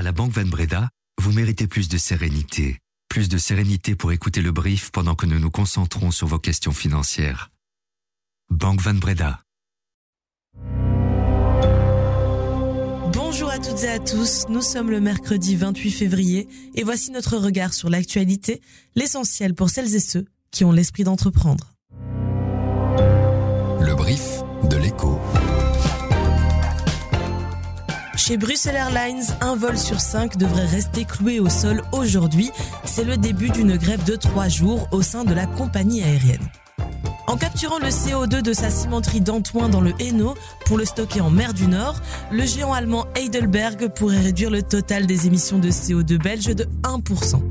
À la Banque Van Breda, vous méritez plus de sérénité. Plus de sérénité pour écouter le brief pendant que nous nous concentrons sur vos questions financières. Banque Van Breda. Bonjour à toutes et à tous, nous sommes le mercredi 28 février et voici notre regard sur l'actualité, l'essentiel pour celles et ceux qui ont l'esprit d'entreprendre. Chez Bruxelles Airlines, un vol sur cinq devrait rester cloué au sol aujourd'hui. C'est le début d'une grève de trois jours au sein de la compagnie aérienne. En capturant le CO2 de sa cimenterie d'Antoine dans le Hainaut pour le stocker en mer du Nord, le géant allemand Heidelberg pourrait réduire le total des émissions de CO2 belge de 1%.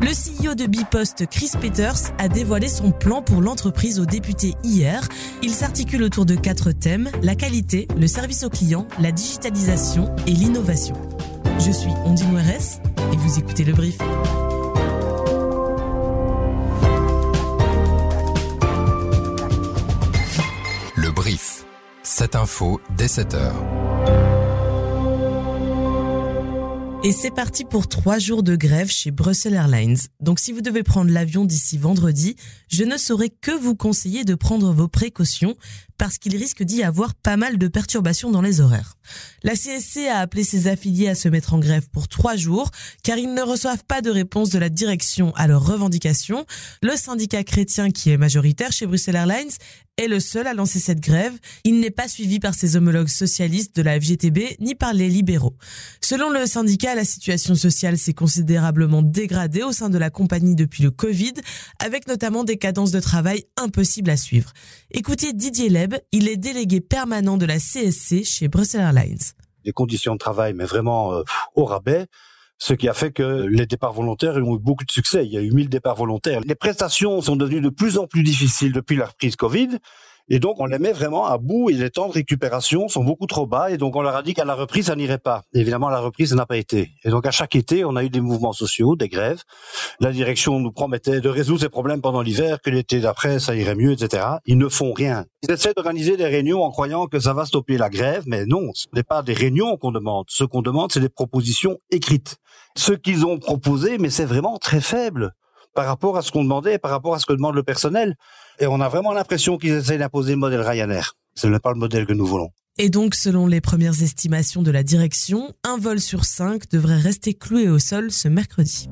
Le CEO de Bipost, Chris Peters, a dévoilé son plan pour l'entreprise aux députés hier. Il s'articule autour de quatre thèmes, la qualité, le service aux clients, la digitalisation et l'innovation. Je suis Ondine Moires et vous écoutez le brief. Le brief. Cette info dès 7 Et c'est parti pour trois jours de grève chez Brussels Airlines. Donc si vous devez prendre l'avion d'ici vendredi, je ne saurais que vous conseiller de prendre vos précautions parce qu'il risque d'y avoir pas mal de perturbations dans les horaires. La CSC a appelé ses affiliés à se mettre en grève pour trois jours car ils ne reçoivent pas de réponse de la direction à leurs revendications. Le syndicat chrétien qui est majoritaire chez Brussels Airlines est le seul à lancer cette grève. Il n'est pas suivi par ses homologues socialistes de la FGTB ni par les libéraux. Selon le syndicat, la situation sociale s'est considérablement dégradée au sein de la compagnie depuis le Covid, avec notamment des cadences de travail impossibles à suivre. Écoutez Didier Leb, il est délégué permanent de la CSC chez Brussels Airlines. Des conditions de travail, mais vraiment euh, au rabais ce qui a fait que les départs volontaires ont eu beaucoup de succès. Il y a eu 1000 départs volontaires. Les prestations sont devenues de plus en plus difficiles depuis la reprise Covid. Et donc, on les met vraiment à bout et les temps de récupération sont beaucoup trop bas. Et donc, on leur a dit qu'à la reprise, ça n'irait pas. évidemment, la reprise, ça n'a pas été. Et donc, à chaque été, on a eu des mouvements sociaux, des grèves. La direction nous promettait de résoudre ces problèmes pendant l'hiver, que l'été d'après, ça irait mieux, etc. Ils ne font rien. Ils essaient d'organiser des réunions en croyant que ça va stopper la grève, mais non, ce n'est pas des réunions qu'on demande. Ce qu'on demande, c'est des propositions écrites. Ce qu'ils ont proposé, mais c'est vraiment très faible par rapport à ce qu'on demandait par rapport à ce que demande le personnel. Et on a vraiment l'impression qu'ils essaient d'imposer le modèle Ryanair. Ce n'est pas le modèle que nous voulons. Et donc, selon les premières estimations de la direction, un vol sur cinq devrait rester cloué au sol ce mercredi.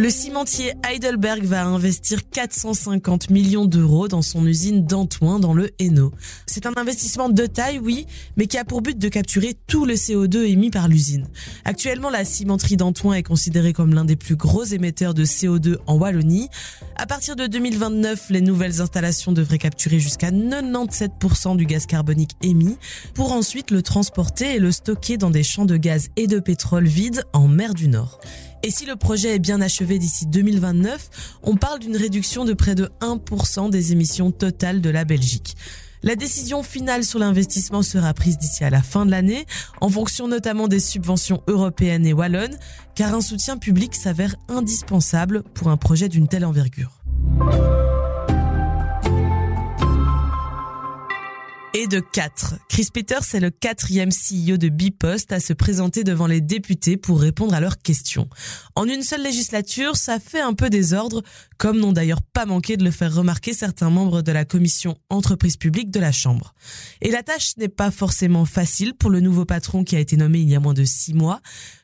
Le cimentier Heidelberg va investir 450 millions d'euros dans son usine d'Antoine dans le Hainaut. C'est un investissement de taille, oui, mais qui a pour but de capturer tout le CO2 émis par l'usine. Actuellement, la cimenterie d'Antoine est considérée comme l'un des plus gros émetteurs de CO2 en Wallonie. À partir de 2029, les nouvelles installations devraient capturer jusqu'à 97% du gaz carbonique émis pour ensuite le transporter et le stocker dans des champs de gaz et de pétrole vides en mer du Nord. Et si le projet est bien achevé d'ici 2029, on parle d'une réduction de près de 1% des émissions totales de la Belgique. La décision finale sur l'investissement sera prise d'ici à la fin de l'année, en fonction notamment des subventions européennes et wallonnes, car un soutien public s'avère indispensable pour un projet d'une telle envergure. Et de 4. Chris Peters est le quatrième CEO de Bipost à se présenter devant les députés pour répondre à leurs questions. En une seule législature, ça fait un peu désordre, comme n'ont d'ailleurs pas manqué de le faire remarquer certains membres de la commission entreprise publique de la Chambre. Et la tâche n'est pas forcément facile pour le nouveau patron qui a été nommé il y a moins de six mois.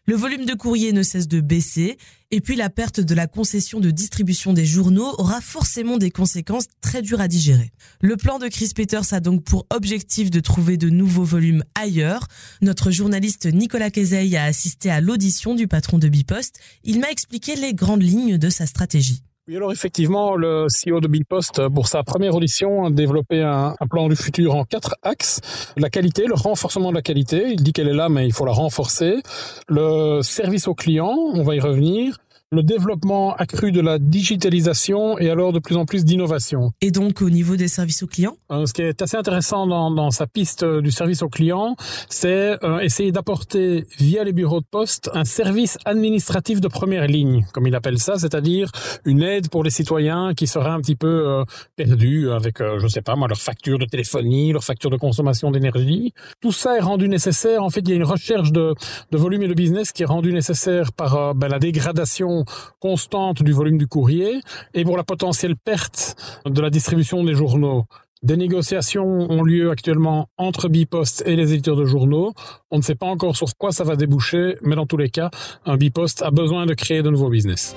Le volume de courrier ne cesse de baisser et puis la perte de la concession de distribution des journaux aura forcément des conséquences très dures à digérer. Le plan de Chris Peters a donc pour objectif de trouver de nouveaux volumes ailleurs. Notre journaliste Nicolas Kezeil a assisté à l'audition du patron de Bipost. Il m'a expliqué les grandes lignes de sa stratégie. Oui, alors effectivement, le CEO de Bipost, pour sa première audition, a développé un, plan du futur en quatre axes. La qualité, le renforcement de la qualité. Il dit qu'elle est là, mais il faut la renforcer. Le service aux clients, on va y revenir. Le développement accru de la digitalisation et alors de plus en plus d'innovation. Et donc au niveau des services aux clients? Euh, Ce qui est assez intéressant dans, dans sa piste euh, du service aux clients, c'est euh, essayer d'apporter via les bureaux de poste un service administratif de première ligne, comme il appelle ça, c'est-à-dire une aide pour les citoyens qui seraient un petit peu perdus avec, je sais pas moi, leur facture de téléphonie, leur facture de consommation d'énergie. Tout ça est rendu nécessaire. En fait, il y a une recherche de, de volume et de business qui est rendue nécessaire par ben, la dégradation constante du volume du courrier et pour la potentielle perte de la distribution des journaux. Des négociations ont lieu actuellement entre Bipost et les éditeurs de journaux. On ne sait pas encore sur quoi ça va déboucher, mais dans tous les cas, un Bipost a besoin de créer de nouveaux business.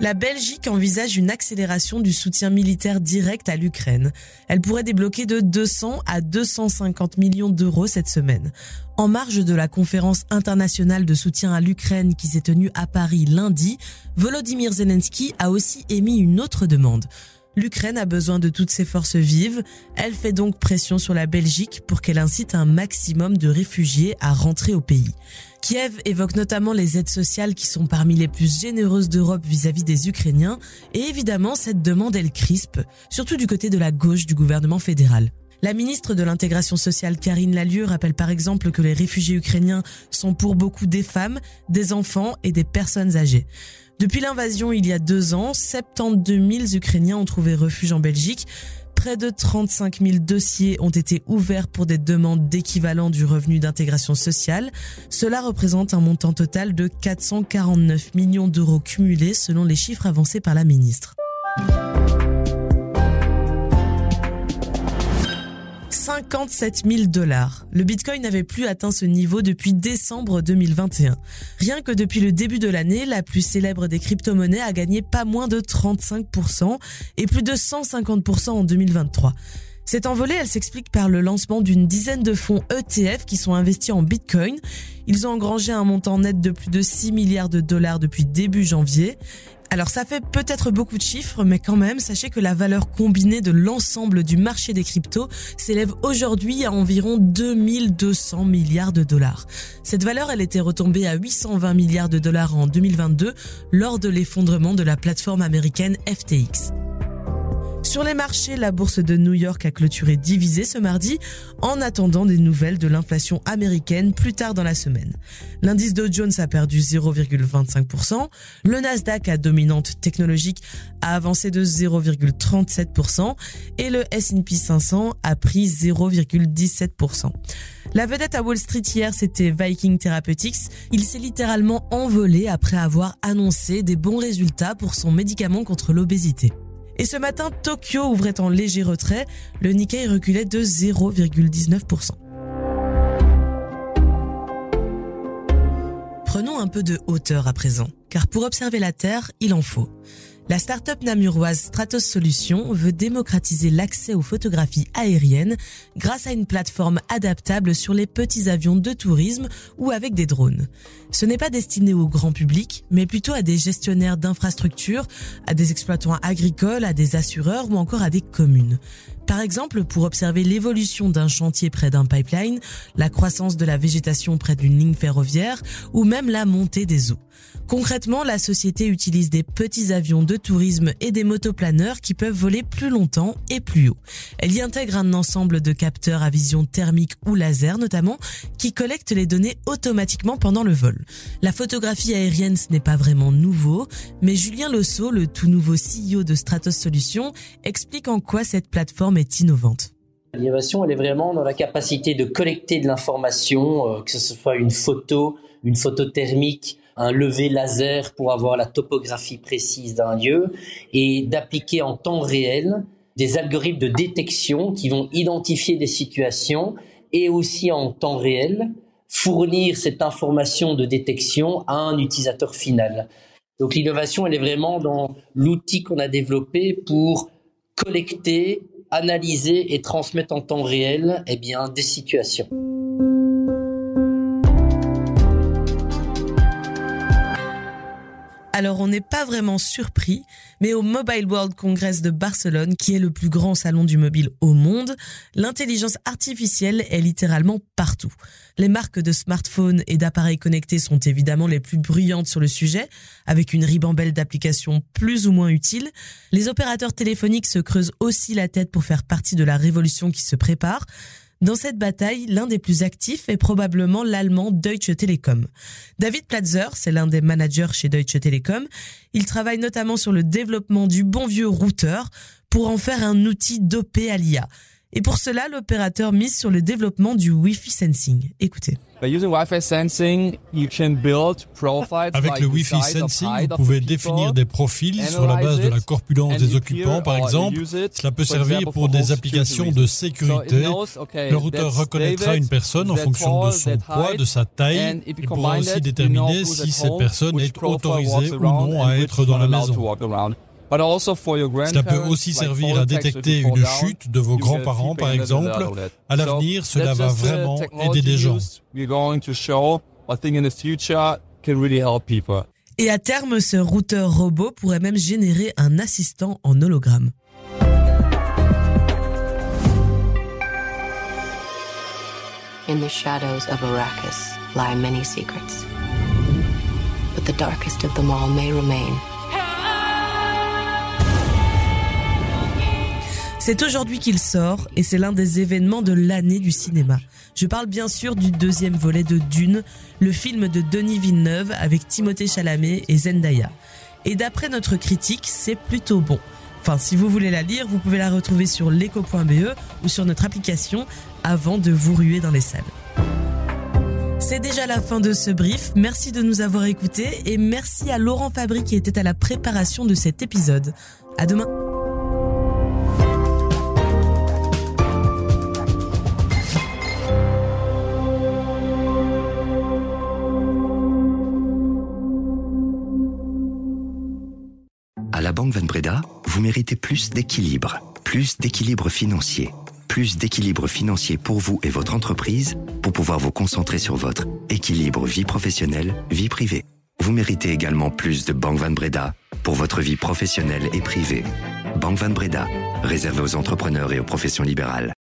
La Belgique envisage une accélération du soutien militaire direct à l'Ukraine. Elle pourrait débloquer de 200 à 250 millions d'euros cette semaine. En marge de la conférence internationale de soutien à l'Ukraine qui s'est tenue à Paris lundi, Volodymyr Zelensky a aussi émis une autre demande. L'Ukraine a besoin de toutes ses forces vives. Elle fait donc pression sur la Belgique pour qu'elle incite un maximum de réfugiés à rentrer au pays. Kiev évoque notamment les aides sociales qui sont parmi les plus généreuses d'Europe vis-à-vis des Ukrainiens. Et évidemment, cette demande, elle crispe, surtout du côté de la gauche du gouvernement fédéral. La ministre de l'intégration sociale Karine Lalieu rappelle par exemple que les réfugiés ukrainiens sont pour beaucoup des femmes, des enfants et des personnes âgées. Depuis l'invasion il y a deux ans, 72 000 Ukrainiens ont trouvé refuge en Belgique. Près de 35 000 dossiers ont été ouverts pour des demandes d'équivalent du revenu d'intégration sociale. Cela représente un montant total de 449 millions d'euros cumulés selon les chiffres avancés par la ministre. 57 000 dollars. Le Bitcoin n'avait plus atteint ce niveau depuis décembre 2021. Rien que depuis le début de l'année, la plus célèbre des crypto-monnaies a gagné pas moins de 35% et plus de 150% en 2023. Cette envolée, elle s'explique par le lancement d'une dizaine de fonds ETF qui sont investis en Bitcoin. Ils ont engrangé un montant net de plus de 6 milliards de dollars depuis début janvier. Alors ça fait peut-être beaucoup de chiffres, mais quand même, sachez que la valeur combinée de l'ensemble du marché des cryptos s'élève aujourd'hui à environ 2200 milliards de dollars. Cette valeur, elle était retombée à 820 milliards de dollars en 2022 lors de l'effondrement de la plateforme américaine FTX. Sur les marchés, la bourse de New York a clôturé divisée ce mardi en attendant des nouvelles de l'inflation américaine plus tard dans la semaine. L'indice Dow Jones a perdu 0,25%, le Nasdaq à dominante technologique a avancé de 0,37% et le S&P 500 a pris 0,17%. La vedette à Wall Street hier, c'était Viking Therapeutics. Il s'est littéralement envolé après avoir annoncé des bons résultats pour son médicament contre l'obésité. Et ce matin, Tokyo ouvrait en léger retrait. Le Nikkei reculait de 0,19%. Prenons un peu de hauteur à présent, car pour observer la Terre, il en faut. La start-up namuroise Stratos Solutions veut démocratiser l'accès aux photographies aériennes grâce à une plateforme adaptable sur les petits avions de tourisme ou avec des drones. Ce n'est pas destiné au grand public, mais plutôt à des gestionnaires d'infrastructures, à des exploitants agricoles, à des assureurs ou encore à des communes. Par exemple, pour observer l'évolution d'un chantier près d'un pipeline, la croissance de la végétation près d'une ligne ferroviaire ou même la montée des eaux. Concrètement, la société utilise des petits avions de tourisme et des motoplaneurs qui peuvent voler plus longtemps et plus haut. Elle y intègre un ensemble de capteurs à vision thermique ou laser notamment qui collectent les données automatiquement pendant le vol. La photographie aérienne, ce n'est pas vraiment nouveau, mais Julien Losso, le tout nouveau CEO de Stratos Solutions, explique en quoi cette plateforme innovante. L'innovation, elle est vraiment dans la capacité de collecter de l'information, euh, que ce soit une photo, une photo thermique, un lever laser pour avoir la topographie précise d'un lieu et d'appliquer en temps réel des algorithmes de détection qui vont identifier des situations et aussi en temps réel fournir cette information de détection à un utilisateur final. Donc l'innovation, elle est vraiment dans l'outil qu'on a développé pour collecter, analyser et transmettre en temps réel eh bien, des situations. Alors on n'est pas vraiment surpris, mais au Mobile World Congress de Barcelone, qui est le plus grand salon du mobile au monde, l'intelligence artificielle est littéralement partout. Les marques de smartphones et d'appareils connectés sont évidemment les plus bruyantes sur le sujet, avec une ribambelle d'applications plus ou moins utiles. Les opérateurs téléphoniques se creusent aussi la tête pour faire partie de la révolution qui se prépare. Dans cette bataille, l'un des plus actifs est probablement l'allemand Deutsche Telekom. David Platzer, c'est l'un des managers chez Deutsche Telekom. Il travaille notamment sur le développement du bon vieux routeur pour en faire un outil dopé à l'IA. Et pour cela, l'opérateur mise sur le développement du Wi-Fi sensing. Écoutez. Avec le Wi-Fi Sensing, vous pouvez définir des profils sur la base de la corpulence des occupants, par exemple. Cela peut servir pour des applications de sécurité. Le routeur reconnaîtra une personne en fonction de son poids, de sa taille. Il pourra aussi déterminer si cette personne est autorisée ou non à être dans la maison. Cela peut aussi servir à détecter une chute de vos grands-parents, par exemple. À l'avenir, cela va vraiment aider des gens. Et à terme, ce routeur robot pourrait même générer un assistant en hologramme. In the shadows of Arrakis lie many secrets. But the darkest of them all may remain. C'est aujourd'hui qu'il sort et c'est l'un des événements de l'année du cinéma. Je parle bien sûr du deuxième volet de Dune, le film de Denis Villeneuve avec Timothée Chalamet et Zendaya. Et d'après notre critique, c'est plutôt bon. Enfin, si vous voulez la lire, vous pouvez la retrouver sur leco.be ou sur notre application avant de vous ruer dans les salles. C'est déjà la fin de ce brief. Merci de nous avoir écoutés et merci à Laurent Fabry qui était à la préparation de cet épisode. À demain. À la Banque Van Breda, vous méritez plus d'équilibre, plus d'équilibre financier, plus d'équilibre financier pour vous et votre entreprise pour pouvoir vous concentrer sur votre équilibre vie professionnelle, vie privée. Vous méritez également plus de Banque Van Breda pour votre vie professionnelle et privée. Banque Van Breda, réservée aux entrepreneurs et aux professions libérales.